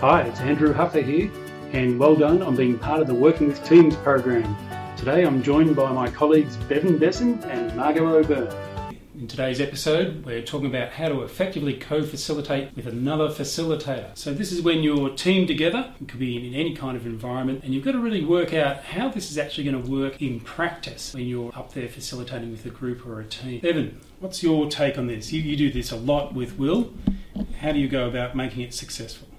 Hi, it's Andrew Huffer here, and well done on being part of the Working with Teams program. Today I'm joined by my colleagues Bevan Bessen and Margo O'Byrne. In today's episode, we're talking about how to effectively co facilitate with another facilitator. So, this is when you're teamed together, it could be in any kind of environment, and you've got to really work out how this is actually going to work in practice when you're up there facilitating with a group or a team. Bevan, what's your take on this? You, you do this a lot with Will. How do you go about making it successful?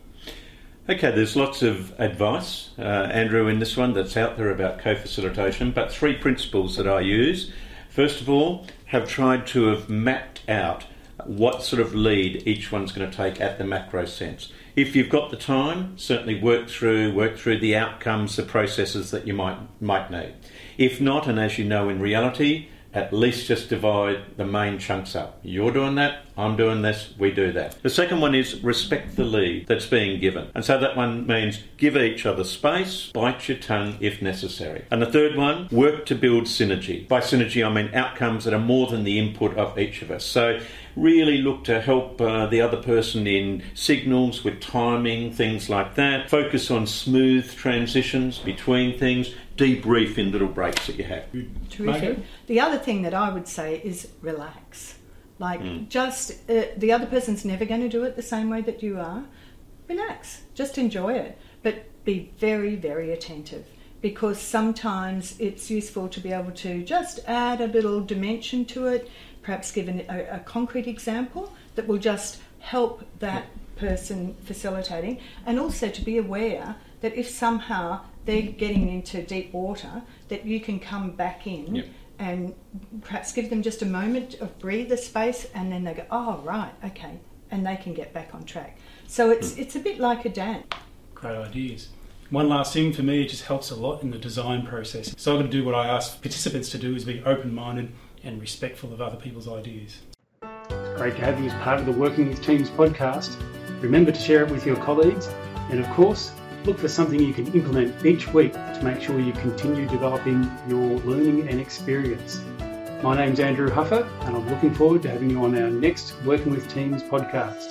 Okay, there's lots of advice, uh, Andrew, in this one that's out there about co facilitation, but three principles that I use. First of all, have tried to have mapped out what sort of lead each one's going to take at the macro sense. If you've got the time, certainly work through work through the outcomes, the processes that you might might need. If not, and as you know in reality, at least just divide the main chunks up. You're doing that, I'm doing this, we do that. The second one is respect the lead that's being given. And so that one means give each other space, bite your tongue if necessary. And the third one, work to build synergy. By synergy, I mean outcomes that are more than the input of each of us. So really look to help uh, the other person in signals with timing, things like that. Focus on smooth transitions between things debrief in little breaks that you have. Terrific. The other thing that I would say is relax. Like, mm. just uh, the other person's never going to do it the same way that you are. Relax, just enjoy it, but be very, very attentive because sometimes it's useful to be able to just add a little dimension to it, perhaps give an, a, a, concrete example that will just help that person facilitating, and also to be aware that if somehow they're getting into deep water, that you can come back in yep. and perhaps give them just a moment of breather space, and then they go, oh right, okay, and they can get back on track. So it's mm. it's a bit like a dance. Great ideas. One last thing for me, it just helps a lot in the design process. So I'm going to do what I ask participants to do: is be open-minded and respectful of other people's ideas. Great to have you as part of the Working with Teams podcast. Remember to share it with your colleagues, and of course Look for something you can implement each week to make sure you continue developing your learning and experience. My name's Andrew Huffer, and I'm looking forward to having you on our next Working with Teams podcast.